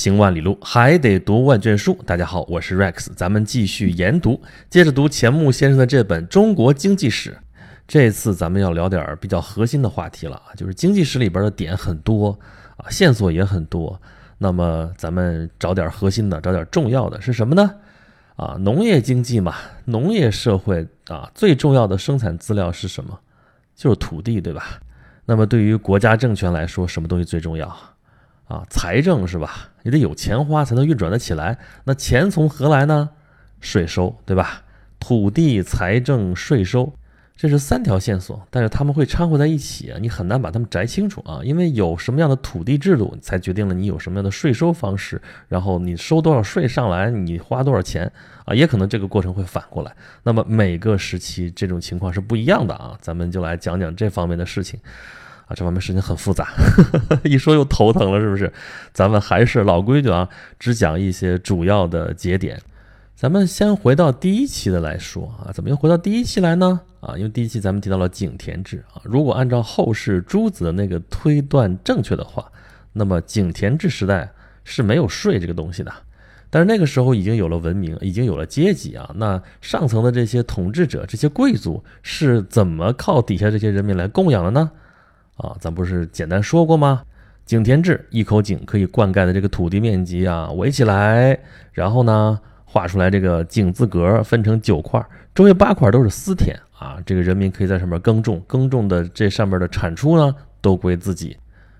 行万里路，还得读万卷书。大家好，我是 Rex，咱们继续研读，接着读钱穆先生的这本《中国经济史》。这次咱们要聊点比较核心的话题了啊，就是经济史里边的点很多啊，线索也很多。那么咱们找点核心的，找点重要的，是什么呢？啊，农业经济嘛，农业社会啊，最重要的生产资料是什么？就是土地，对吧？那么对于国家政权来说，什么东西最重要？啊，财政是吧？你得有钱花才能运转得起来。那钱从何来呢？税收，对吧？土地、财政、税收，这是三条线索，但是他们会掺和在一起啊，你很难把它们摘清楚啊。因为有什么样的土地制度，才决定了你有什么样的税收方式，然后你收多少税上来，你花多少钱啊？也可能这个过程会反过来。那么每个时期这种情况是不一样的啊。咱们就来讲讲这方面的事情。啊，这方面事情很复杂，一说又头疼了，是不是？咱们还是老规矩啊，只讲一些主要的节点。咱们先回到第一期的来说啊，怎么又回到第一期来呢？啊，因为第一期咱们提到了井田制啊，如果按照后世诸子的那个推断正确的话，那么井田制时代是没有税这个东西的。但是那个时候已经有了文明，已经有了阶级啊，那上层的这些统治者、这些贵族是怎么靠底下这些人民来供养的呢？啊，咱不是简单说过吗？井田制，一口井可以灌溉的这个土地面积啊，围起来，然后呢，画出来这个井字格，分成九块，周围八块都是私田啊，这个人民可以在上面耕种，耕种的这上面的产出呢，都归自己。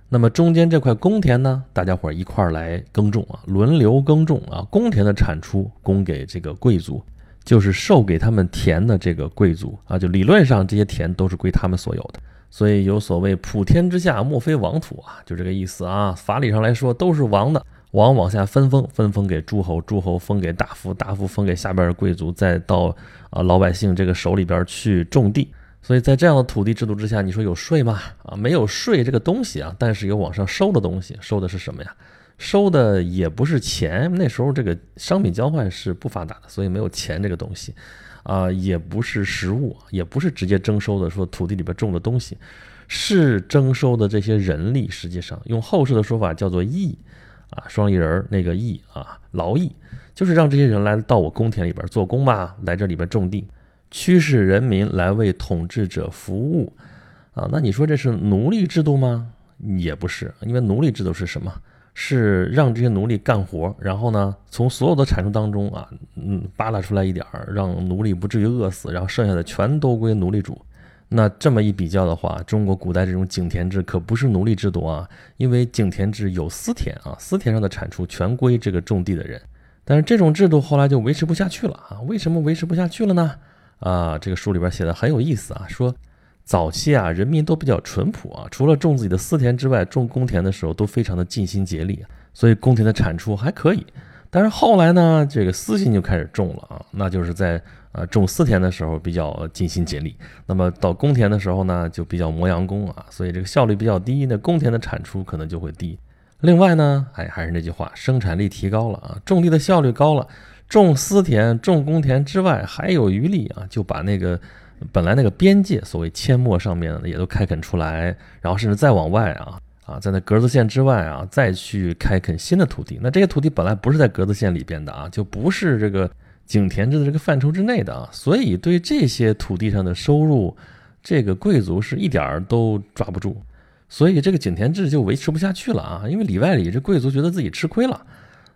那么中间这块公田呢，大家伙一块来耕种啊，轮流耕种啊，公田的产出供给这个贵族，就是授给他们田的这个贵族啊，就理论上这些田都是归他们所有的。所以有所谓“普天之下莫非王土”啊，就这个意思啊。法理上来说都是王的，王往下分封，分封给诸侯，诸侯封给大夫，大夫封给下边的贵族，再到啊老百姓这个手里边去种地。所以在这样的土地制度之下，你说有税吗？啊，没有税这个东西啊，但是有往上收的东西，收的是什么呀？收的也不是钱，那时候这个商品交换是不发达的，所以没有钱这个东西。啊，也不是实物，也不是直接征收的，说土地里边种的东西，是征收的这些人力。实际上，用后世的说法叫做役，啊，双立人那个役啊，劳役，就是让这些人来到我公田里边做工嘛，来这里边种地，驱使人民来为统治者服务，啊，那你说这是奴隶制度吗？也不是，因为奴隶制度是什么？是让这些奴隶干活，然后呢，从所有的产出当中啊，嗯，扒拉出来一点儿，让奴隶不至于饿死，然后剩下的全都归奴隶主。那这么一比较的话，中国古代这种井田制可不是奴隶制度啊，因为井田制有私田啊，私田上的产出全归这个种地的人。但是这种制度后来就维持不下去了啊？为什么维持不下去了呢？啊，这个书里边写的很有意思啊，说。早期啊，人民都比较淳朴啊，除了种自己的私田之外，种公田的时候都非常的尽心竭力，所以公田的产出还可以。但是后来呢，这个私心就开始种了啊，那就是在呃种私田的时候比较尽心竭力，那么到公田的时候呢，就比较磨洋工啊，所以这个效率比较低，那公田的产出可能就会低。另外呢，哎，还是那句话，生产力提高了啊，种地的效率高了，种私田、种公田之外还有余力啊，就把那个。本来那个边界，所谓阡陌上面也都开垦出来，然后甚至再往外啊啊，在那格子线之外啊，再去开垦新的土地。那这些土地本来不是在格子线里边的啊，就不是这个井田制的这个范畴之内的啊，所以对这些土地上的收入，这个贵族是一点儿都抓不住，所以这个井田制就维持不下去了啊，因为里外里这贵族觉得自己吃亏了。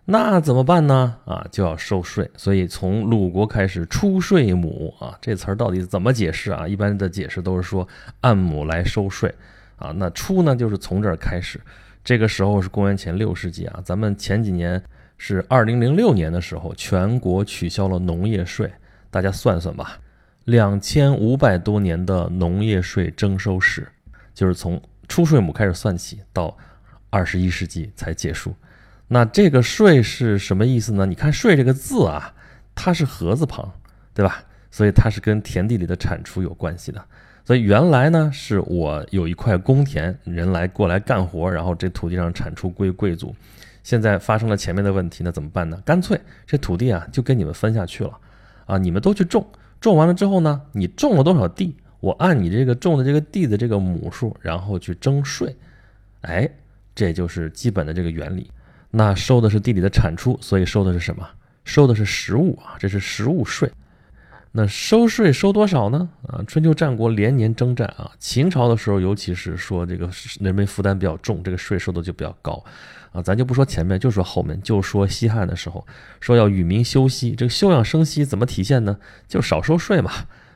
那怎么办呢？啊，就要收税。所以从鲁国开始出税亩啊，这词儿到底怎么解释啊？一般的解释都是说按亩来收税啊。那出呢，就是从这儿开始。这个时候是公元前六世纪啊。咱们前几年是二零零六年的时候，全国取消了农业税。大家算算吧，两千五百多年的农业税征收史，就是从出税亩开始算起，到二十一世纪才结束。那这个税是什么意思呢？你看“税”这个字啊，它是禾字旁，对吧？所以它是跟田地里的产出有关系的。所以原来呢，是我有一块公田，人来过来干活，然后这土地上产出归贵族。现在发生了前面的问题，那怎么办呢？干脆这土地啊，就跟你们分下去了啊，你们都去种，种完了之后呢，你种了多少地，我按你这个种的这个地的这个亩数，然后去征税。哎，这就是基本的这个原理。那收的是地里的产出，所以收的是什么？收的是食物啊，这是食物税。那收税收多少呢？啊，春秋战国连年征战啊，秦朝的时候，尤其是说这个人民负担比较重，这个税收的就比较高啊。咱就不说前面，就说后面，就说西汉的时候，说要与民休息，这个休养生息怎么体现呢？就少收税嘛，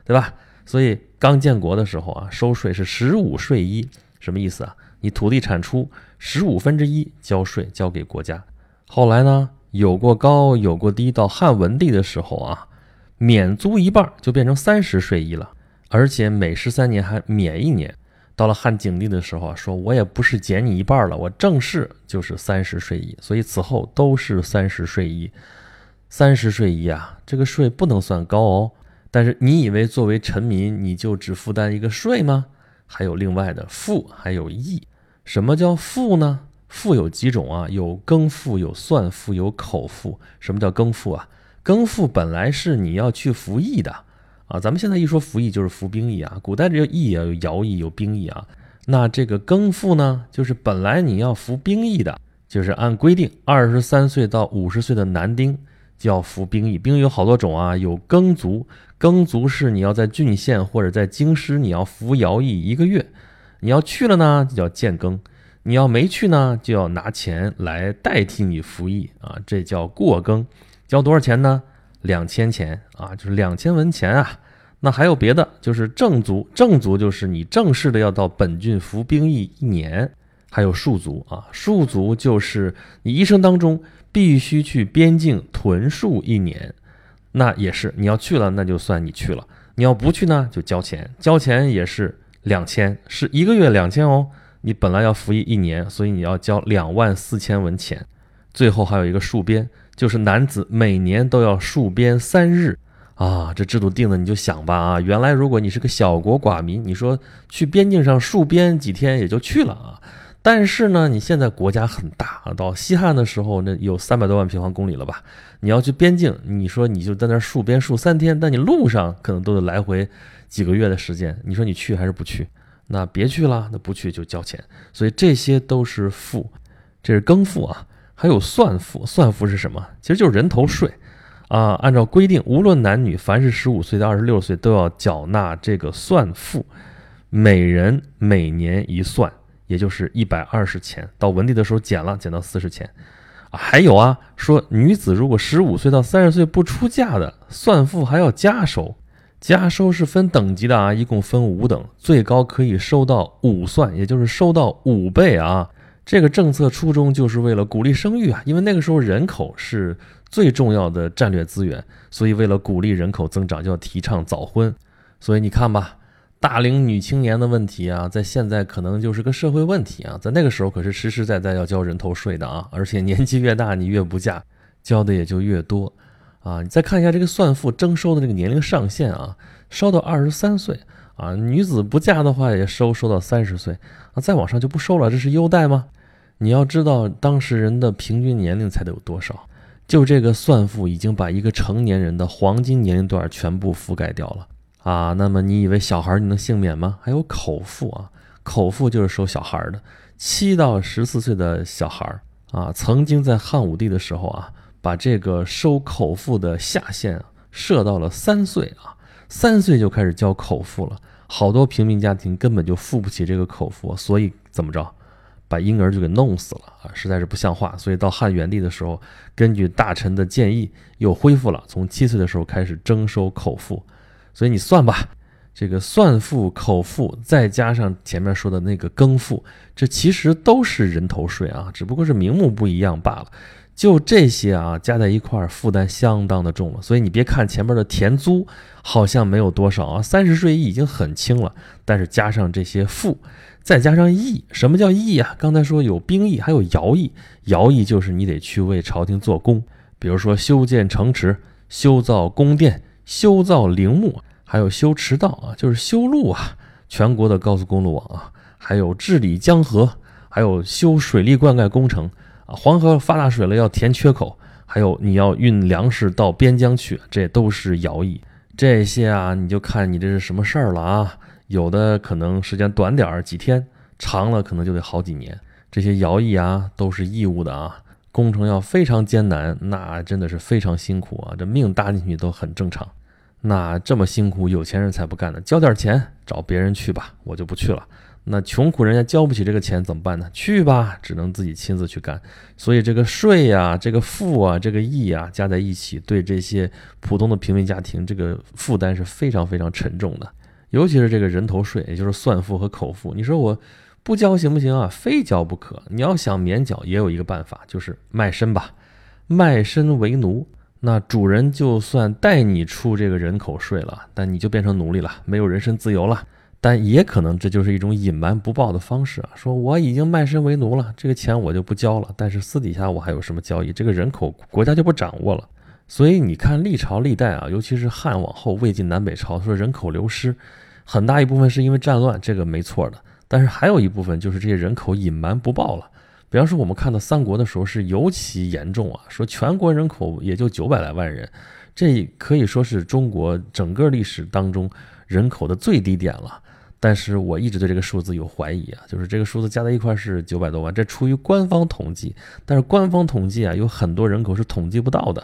对吧？所以刚建国的时候啊，收税是十五税一，什么意思啊？你土地产出十五分之一交税交给国家。后来呢，有过高，有过低，到汉文帝的时候啊。免租一半就变成三十税一了，而且每十三年还免一年。到了汉景帝的时候啊，说我也不是减你一半了，我正式就是三十税一。所以此后都是三十税一。三十税一啊，这个税不能算高哦。但是你以为作为臣民你就只负担一个税吗？还有另外的赋，还有役。什么叫赋呢？赋有几种啊？有耕赋，有算赋，有口赋。什么叫耕赋啊？耕赋本来是你要去服役的啊，咱们现在一说服役就是服兵役啊，古代这个役啊有徭役有兵役啊，那这个耕赋呢，就是本来你要服兵役的，就是按规定二十三岁到五十岁的男丁就要服兵役，兵役有好多种啊，有耕卒，耕卒是你要在郡县或者在京师你要服徭役一个月，你要去了呢就叫建耕，你要没去呢就要拿钱来代替你服役啊，这叫过耕。交多少钱呢？两千钱啊，就是两千文钱啊。那还有别的，就是正卒，正卒就是你正式的要到本郡服兵役一年。还有戍卒啊，戍卒就是你一生当中必须去边境屯戍一年。那也是你要去了，那就算你去了；你要不去呢，就交钱，交钱也是两千，是一个月两千哦。你本来要服役一年，所以你要交两万四千文钱。最后还有一个戍边。就是男子每年都要戍边三日啊，这制度定的你就想吧啊，原来如果你是个小国寡民，你说去边境上戍边几天也就去了啊。但是呢，你现在国家很大，到西汉的时候那有三百多万平方公里了吧？你要去边境，你说你就在那戍边戍三天，但你路上可能都得来回几个月的时间，你说你去还是不去？那别去了，那不去就交钱。所以这些都是赋，这是更赋啊。还有算赋，算赋是什么？其实就是人头税，啊，按照规定，无论男女，凡是十五岁到二十六岁都要缴纳这个算赋，每人每年一算，也就是一百二十钱。到文帝的时候减了，减到四十钱。还有啊，说女子如果十五岁到三十岁不出嫁的，算赋还要加收，加收是分等级的啊，一共分五等，最高可以收到五算，也就是收到五倍啊。这个政策初衷就是为了鼓励生育啊，因为那个时候人口是最重要的战略资源，所以为了鼓励人口增长，就要提倡早婚。所以你看吧，大龄女青年的问题啊，在现在可能就是个社会问题啊，在那个时候可是实实在在要交人头税的啊，而且年纪越大，你越不嫁，交的也就越多啊。你再看一下这个算赋征收的这个年龄上限啊，烧到二十三岁啊，女子不嫁的话也收收到三十岁啊，再往上就不收了，这是优待吗？你要知道，当时人的平均年龄才得有多少？就这个算赋已经把一个成年人的黄金年龄段全部覆盖掉了啊！那么你以为小孩你能幸免吗？还有口腹啊，口腹就是收小孩的，七到十四岁的小孩啊，曾经在汉武帝的时候啊，把这个收口腹的下限啊设到了三岁啊，三岁就开始交口腹了，好多平民家庭根本就付不起这个口腹，所以怎么着？把婴儿就给弄死了啊，实在是不像话。所以到汉元帝的时候，根据大臣的建议，又恢复了从七岁的时候开始征收口腹。所以你算吧，这个算赋、口腹，再加上前面说的那个耕赋，这其实都是人头税啊，只不过是名目不一样罢了。就这些啊，加在一块儿，负担相当的重了。所以你别看前面的田租好像没有多少啊，三十税一已经很轻了，但是加上这些赋。再加上役，什么叫役啊？刚才说有兵役，还有徭役。徭役就是你得去为朝廷做工，比如说修建城池、修造宫殿、修造陵墓，还有修驰道啊，就是修路啊，全国的高速公路网啊，还有治理江河，还有修水利灌溉工程黄河发大水了要填缺口，还有你要运粮食到边疆去，这都是徭役。这些啊，你就看你这是什么事儿了啊。有的可能时间短点儿，几天；长了可能就得好几年。这些徭役啊，都是义务的啊。工程要非常艰难，那真的是非常辛苦啊，这命搭进去都很正常。那这么辛苦，有钱人才不干呢，交点钱找别人去吧，我就不去了。那穷苦人家交不起这个钱怎么办呢？去吧，只能自己亲自去干。所以这个税呀、这个赋啊、这个役啊，加在一起，对这些普通的平民家庭，这个负担是非常非常沉重的。尤其是这个人头税，也就是算赋和口赋。你说我不交行不行啊？非交不可。你要想免缴，也有一个办法，就是卖身吧，卖身为奴。那主人就算带你出这个人口税了，但你就变成奴隶了，没有人身自由了。但也可能这就是一种隐瞒不报的方式啊！说我已经卖身为奴了，这个钱我就不交了。但是私底下我还有什么交易？这个人口国家就不掌握了。所以你看历朝历代啊，尤其是汉往后魏晋南北朝，说人口流失，很大一部分是因为战乱，这个没错的。但是还有一部分就是这些人口隐瞒不报了。比方说我们看到三国的时候是尤其严重啊，说全国人口也就九百来万人，这可以说是中国整个历史当中人口的最低点了。但是我一直对这个数字有怀疑啊，就是这个数字加在一块是九百多万，这出于官方统计，但是官方统计啊，有很多人口是统计不到的。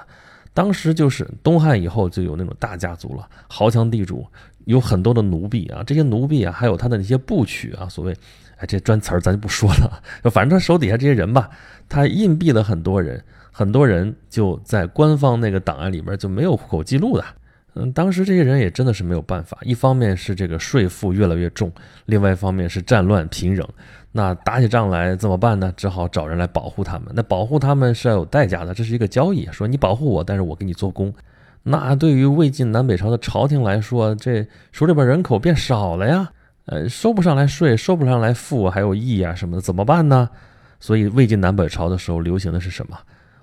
当时就是东汉以后就有那种大家族了，豪强地主有很多的奴婢啊，这些奴婢啊，还有他的那些部曲啊，所谓，哎，这专词儿咱就不说了，反正他手底下这些人吧，他硬币了很多人，很多人就在官方那个档案里面就没有户口记录的。嗯，当时这些人也真的是没有办法，一方面是这个税负越来越重，另外一方面是战乱频仍，那打起仗来怎么办呢？只好找人来保护他们。那保护他们是要有代价的，这是一个交易，说你保护我，但是我给你做工。那对于魏晋南北朝的朝廷来说，这手里边人口变少了呀，呃，收不上来税，收不上来赋，还有役啊什么的，怎么办呢？所以魏晋南北朝的时候流行的是什么？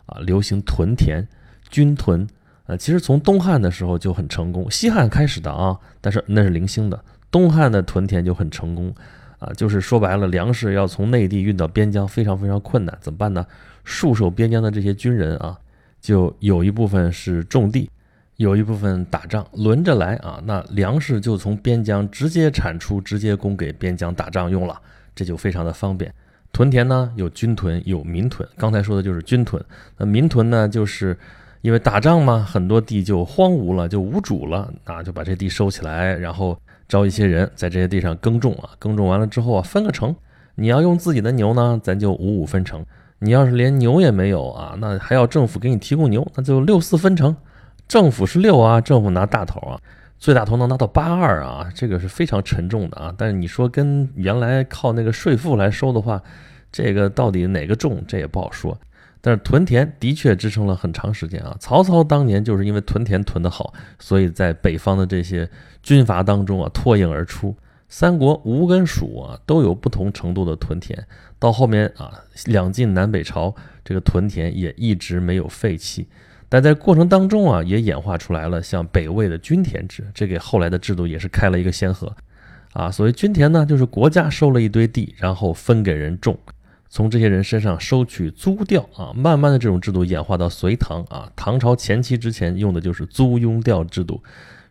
啊，流行屯田，军屯。呃，其实从东汉的时候就很成功，西汉开始的啊，但是那是零星的。东汉的屯田就很成功，啊，就是说白了，粮食要从内地运到边疆非常非常困难，怎么办呢？戍守边疆的这些军人啊，就有一部分是种地，有一部分打仗，轮着来啊。那粮食就从边疆直接产出，直接供给边疆打仗用了，这就非常的方便。屯田呢，有军屯，有民屯。刚才说的就是军屯，那民屯呢，就是。因为打仗嘛，很多地就荒芜了，就无主了，啊，就把这地收起来，然后招一些人在这些地上耕种啊，耕种完了之后啊，分个成。你要用自己的牛呢，咱就五五分成；你要是连牛也没有啊，那还要政府给你提供牛，那就六四分成。政府是六啊，政府拿大头啊，最大头能拿到八二啊，这个是非常沉重的啊。但是你说跟原来靠那个税赋来收的话，这个到底哪个重，这也不好说。但是屯田的确支撑了很长时间啊！曹操当年就是因为屯田屯得好，所以在北方的这些军阀当中啊脱颖而出。三国吴跟蜀啊都有不同程度的屯田，到后面啊两晋南北朝这个屯田也一直没有废弃。但在过程当中啊也演化出来了像北魏的均田制，这给后来的制度也是开了一个先河啊。所谓均田呢，就是国家收了一堆地，然后分给人种。从这些人身上收取租调啊，慢慢的这种制度演化到隋唐啊，唐朝前期之前用的就是租庸调制度。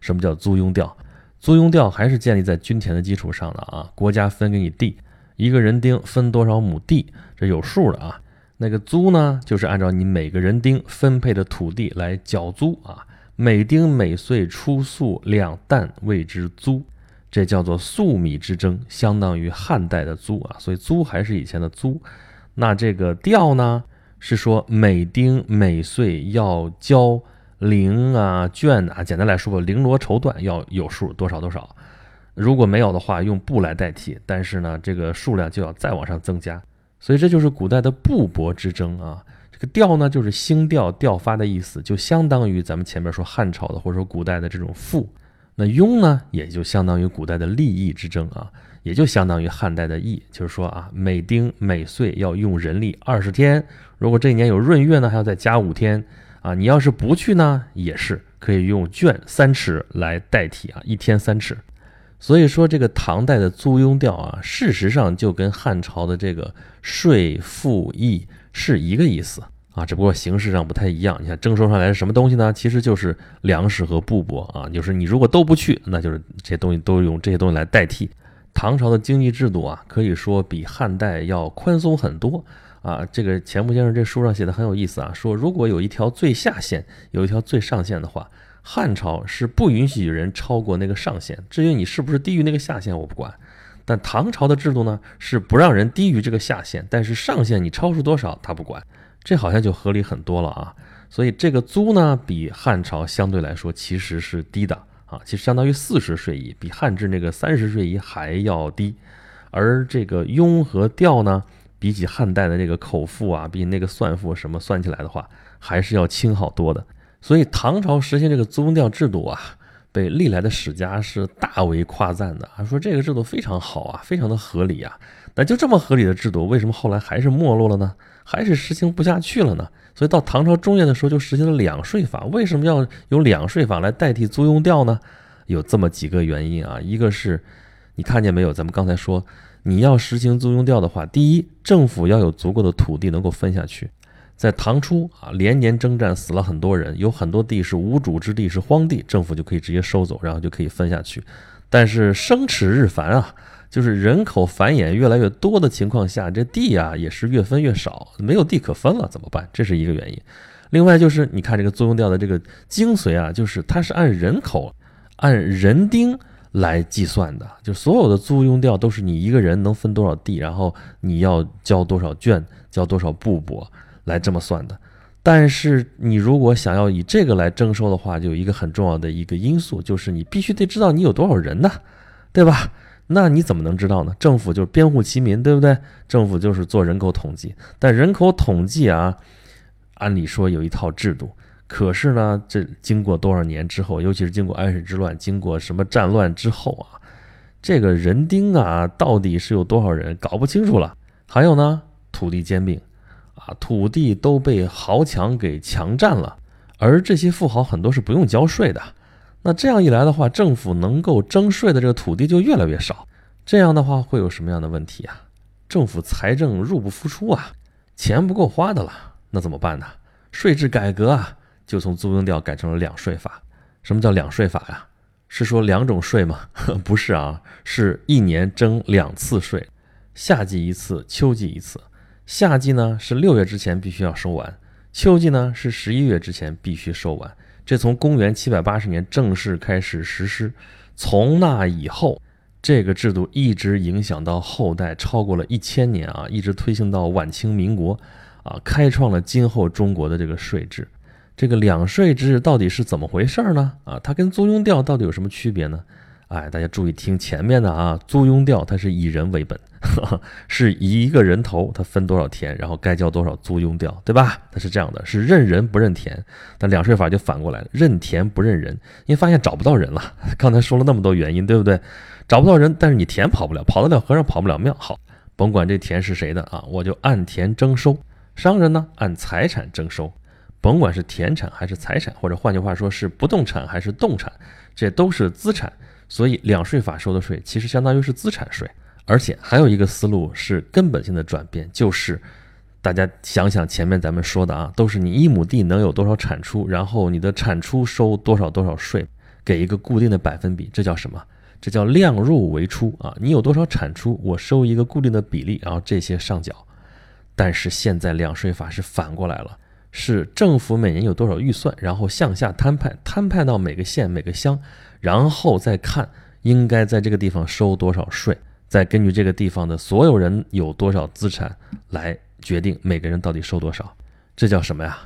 什么叫租庸调？租庸调还是建立在均田的基础上的啊，国家分给你地，一个人丁分多少亩地，这有数的啊。那个租呢，就是按照你每个人丁分配的土地来缴租啊，每丁每岁出粟两担谓之租。这叫做粟米之争，相当于汉代的租啊，所以租还是以前的租。那这个调呢，是说每丁每岁要交绫啊绢啊，简单来说吧，绫罗绸缎要有数多少多少。如果没有的话，用布来代替，但是呢，这个数量就要再往上增加。所以这就是古代的布帛之争啊。这个调呢，就是兴调调发的意思，就相当于咱们前面说汉朝的或者说古代的这种赋。那庸呢，也就相当于古代的利益之争啊，也就相当于汉代的役，就是说啊，每丁每岁要用人力二十天，如果这一年有闰月呢，还要再加五天啊。你要是不去呢，也是可以用卷三尺来代替啊，一天三尺。所以说这个唐代的租庸调啊，事实上就跟汉朝的这个税赋役是一个意思。啊，只不过形式上不太一样。你看征收上来是什么东西呢？其实就是粮食和布帛啊。就是你如果都不去，那就是这些东西都用这些东西来代替。唐朝的经济制度啊，可以说比汉代要宽松很多啊，这个钱穆先生这书上写的很有意思啊，说如果有一条最下限，有一条最上限的话，汉朝是不允许人超过那个上限。至于你是不是低于那个下限，我不管。但唐朝的制度呢，是不让人低于这个下限，但是上限你超出多少他不管，这好像就合理很多了啊。所以这个租呢，比汉朝相对来说其实是低的啊，其实相当于四十税役，比汉制那个三十税役还要低。而这个庸和调呢？比起汉代的那个口腹啊，比那个算赋什么算起来的话，还是要轻好多的。所以唐朝实行这个租调制度啊，被历来的史家是大为夸赞的啊，说这个制度非常好啊，非常的合理啊。那就这么合理的制度，为什么后来还是没落了呢？还是实行不下去了呢？所以到唐朝中叶的时候就实行了两税法。为什么要用两税法来代替租庸调呢？有这么几个原因啊，一个是你看见没有，咱们刚才说。你要实行租庸调的话，第一，政府要有足够的土地能够分下去。在唐初啊，连年征战死了很多人，有很多地是无主之地，是荒地，政府就可以直接收走，然后就可以分下去。但是生齿日繁啊，就是人口繁衍越来越多的情况下，这地啊也是越分越少，没有地可分了，怎么办？这是一个原因。另外就是你看这个租庸调的这个精髓啊，就是它是按人口，按人丁。来计算的，就所有的租庸调都是你一个人能分多少地，然后你要交多少卷，交多少布帛来这么算的。但是你如果想要以这个来征收的话，就有一个很重要的一个因素，就是你必须得知道你有多少人呢，对吧？那你怎么能知道呢？政府就是编户齐民，对不对？政府就是做人口统计，但人口统计啊，按理说有一套制度。可是呢，这经过多少年之后，尤其是经过安史之乱，经过什么战乱之后啊，这个人丁啊，到底是有多少人，搞不清楚了。还有呢，土地兼并，啊，土地都被豪强给强占了，而这些富豪很多是不用交税的。那这样一来的话，政府能够征税的这个土地就越来越少。这样的话会有什么样的问题啊？政府财政入不敷出啊，钱不够花的了。那怎么办呢？税制改革啊。就从租庸调改成了两税法。什么叫两税法呀？是说两种税吗？不是啊，是一年征两次税，夏季一次，秋季一次。夏季呢是六月之前必须要收完，秋季呢是十一月之前必须收完。这从公元七百八十年正式开始实施，从那以后，这个制度一直影响到后代，超过了一千年啊，一直推行到晚清民国，啊，开创了今后中国的这个税制。这个两税制到底是怎么回事呢？啊，它跟租庸调到底有什么区别呢？哎，大家注意听前面的啊，租庸调它是以人为本，是以一个人头，他分多少田，然后该交多少租庸调，对吧？它是这样的，是认人不认田。但两税法就反过来了，认田不认人，因为发现找不到人了。刚才说了那么多原因，对不对？找不到人，但是你田跑不了，跑得了和尚跑不了庙。好，甭管这田是谁的啊，我就按田征收。商人呢，按财产征收。甭管是田产还是财产，或者换句话说是不动产还是动产，这都是资产。所以两税法收的税其实相当于是资产税。而且还有一个思路是根本性的转变，就是大家想想前面咱们说的啊，都是你一亩地能有多少产出，然后你的产出收多少多少税，给一个固定的百分比，这叫什么？这叫量入为出啊！你有多少产出，我收一个固定的比例，然后这些上缴。但是现在两税法是反过来了。是政府每年有多少预算，然后向下摊派，摊派到每个县、每个乡，然后再看应该在这个地方收多少税，再根据这个地方的所有人有多少资产来决定每个人到底收多少。这叫什么呀？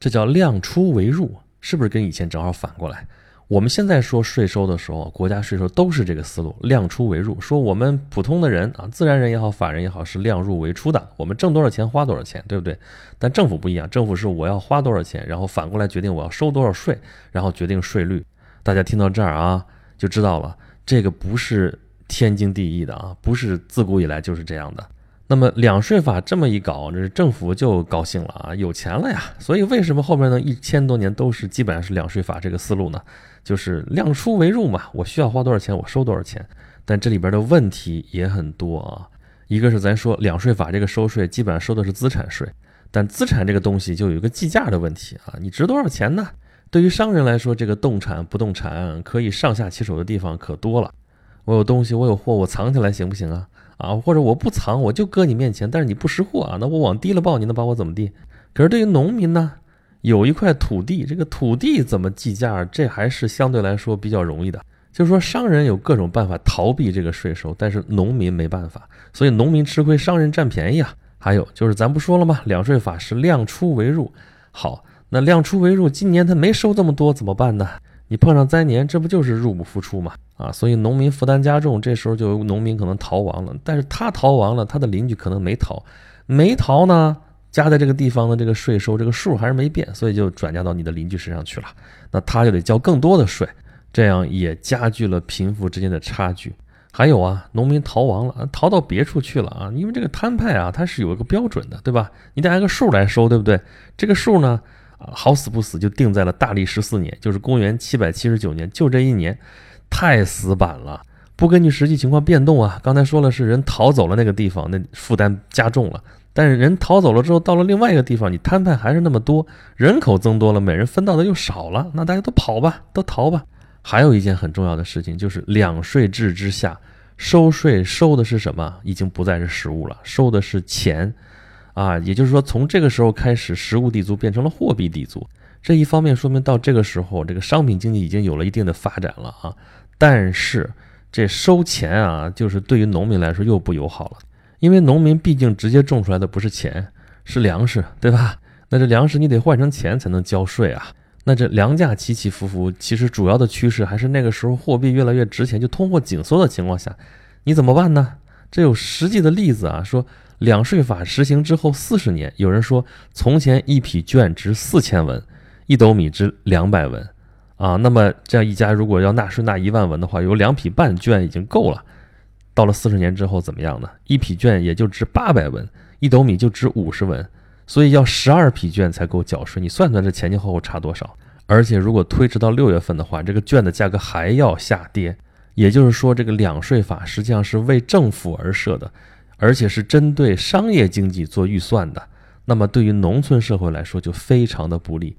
这叫量出为入，是不是跟以前正好反过来？我们现在说税收的时候，国家税收都是这个思路，量出为入。说我们普通的人啊，自然人也好，法人也好，是量入为出的。我们挣多少钱花多少钱，对不对？但政府不一样，政府是我要花多少钱，然后反过来决定我要收多少税，然后决定税率。大家听到这儿啊，就知道了，这个不是天经地义的啊，不是自古以来就是这样的。那么两税法这么一搞，这政府就高兴了啊，有钱了呀。所以为什么后面呢一千多年都是基本上是两税法这个思路呢？就是量出为入嘛，我需要花多少钱，我收多少钱。但这里边的问题也很多啊。一个是咱说两税法这个收税基本上收的是资产税，但资产这个东西就有一个计价的问题啊，你值多少钱呢？对于商人来说，这个动产不动产可以上下其手的地方可多了。我有东西，我有货，我藏起来行不行啊？啊，或者我不藏，我就搁你面前，但是你不识货啊，那我往低了报，你能把我怎么地？可是对于农民呢，有一块土地，这个土地怎么计价，这还是相对来说比较容易的。就是说，商人有各种办法逃避这个税收，但是农民没办法，所以农民吃亏，商人占便宜啊。还有就是，咱不说了吗？两税法是量出为入。好，那量出为入，今年他没收这么多，怎么办呢？你碰上灾年，这不就是入不敷出吗？啊，所以农民负担加重，这时候就农民可能逃亡了。但是他逃亡了，他的邻居可能没逃，没逃呢，加在这个地方的这个税收这个数还是没变，所以就转嫁到你的邻居身上去了。那他就得交更多的税。这样也加剧了贫富之间的差距。还有啊，农民逃亡了，逃到别处去了啊，因为这个摊派啊，它是有一个标准的，对吧？你得按个数来收，对不对？这个数呢，啊，好死不死就定在了大历十四年，就是公元七百七十九年，就这一年，太死板了，不根据实际情况变动啊。刚才说了是人逃走了那个地方，那负担加重了，但是人逃走了之后，到了另外一个地方，你摊派还是那么多，人口增多了，每人分到的又少了，那大家都跑吧，都逃吧。还有一件很重要的事情，就是两税制之下，收税收的是什么？已经不再是实物了，收的是钱，啊，也就是说，从这个时候开始，实物地租变成了货币地租。这一方面说明到这个时候，这个商品经济已经有了一定的发展了啊。但是这收钱啊，就是对于农民来说又不友好了，因为农民毕竟直接种出来的不是钱，是粮食，对吧？那这粮食你得换成钱才能交税啊。那这粮价起起伏伏，其实主要的趋势还是那个时候货币越来越值钱，就通货紧缩的情况下，你怎么办呢？这有实际的例子啊，说两税法实行之后四十年，有人说从前一匹绢值四千文，一斗米值两百文，啊，那么这样一家如果要纳税纳一万文的话，有两匹半绢已经够了。到了四十年之后怎么样呢？一匹绢也就值八百文，一斗米就值五十文。所以要十二匹绢才够缴税，你算算这前前后后差多少？而且如果推迟到六月份的话，这个绢的价格还要下跌。也就是说，这个两税法实际上是为政府而设的，而且是针对商业经济做预算的。那么对于农村社会来说就非常的不利。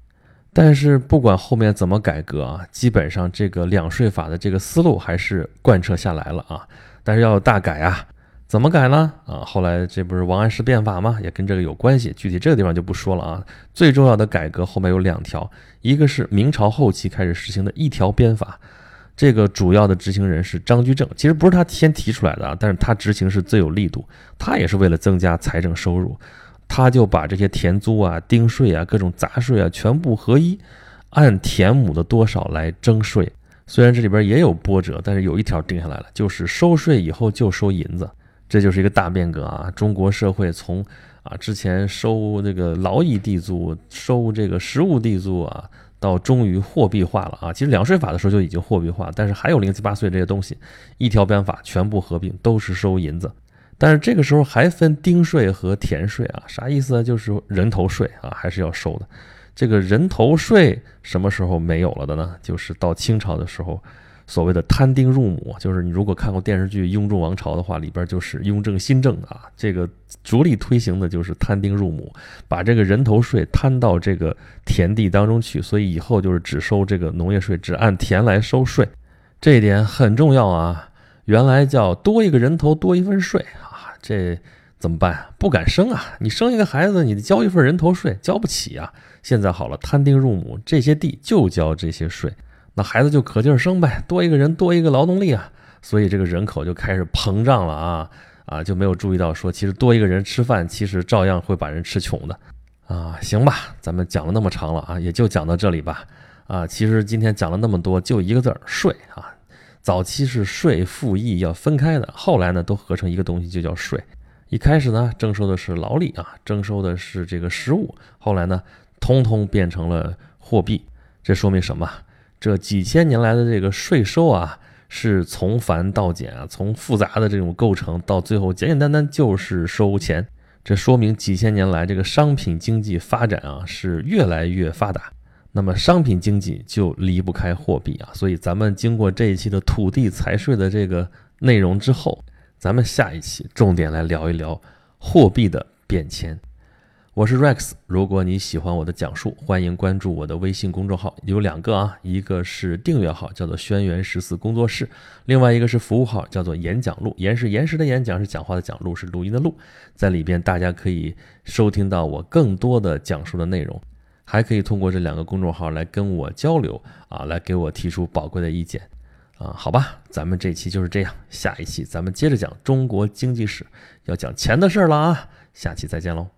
但是不管后面怎么改革啊，基本上这个两税法的这个思路还是贯彻下来了啊。但是要大改啊。怎么改呢？啊，后来这不是王安石变法吗？也跟这个有关系。具体这个地方就不说了啊。最重要的改革后面有两条，一个是明朝后期开始实行的一条鞭法，这个主要的执行人是张居正。其实不是他先提出来的啊，但是他执行是最有力度。他也是为了增加财政收入，他就把这些田租啊、丁税啊、各种杂税啊全部合一，按田亩的多少来征税。虽然这里边也有波折，但是有一条定下来了，就是收税以后就收银子。这就是一个大变革啊！中国社会从啊之前收这个劳役地租、收这个实物地租啊，到终于货币化了啊。其实两税法的时候就已经货币化，但是还有零七八碎这些东西，一条鞭法全部合并，都是收银子。但是这个时候还分丁税和田税啊，啥意思呢？就是人头税啊，还是要收的。这个人头税什么时候没有了的呢？就是到清朝的时候。所谓的摊丁入亩，就是你如果看过电视剧《雍正王朝》的话，里边就是雍正新政啊，这个着力推行的就是摊丁入亩，把这个人头税摊到这个田地当中去，所以以后就是只收这个农业税，只按田来收税，这一点很重要啊。原来叫多一个人头多一份税啊，这怎么办？不敢生啊！你生一个孩子，你得交一份人头税，交不起啊。现在好了，摊丁入亩，这些地就交这些税。那孩子就可劲儿生呗，多一个人多一个劳动力啊，所以这个人口就开始膨胀了啊啊，就没有注意到说，其实多一个人吃饭，其实照样会把人吃穷的啊。行吧，咱们讲了那么长了啊，也就讲到这里吧啊。其实今天讲了那么多，就一个字儿税啊。早期是税赋役要分开的，后来呢都合成一个东西，就叫税。一开始呢征收的是劳力啊，征收的是这个实物，后来呢通通变成了货币。这说明什么？这几千年来的这个税收啊，是从繁到简啊，从复杂的这种构成到最后简简单单就是收钱。这说明几千年来这个商品经济发展啊是越来越发达。那么商品经济就离不开货币啊，所以咱们经过这一期的土地财税的这个内容之后，咱们下一期重点来聊一聊货币的变迁。我是 Rex，如果你喜欢我的讲述，欢迎关注我的微信公众号，有两个啊，一个是订阅号，叫做轩辕十四工作室；另外一个是服务号，叫做演讲录。言是延时的演讲，是讲话的讲，录是录音的录，在里边大家可以收听到我更多的讲述的内容，还可以通过这两个公众号来跟我交流啊，来给我提出宝贵的意见啊。好吧，咱们这期就是这样，下一期咱们接着讲中国经济史，要讲钱的事儿了啊，下期再见喽。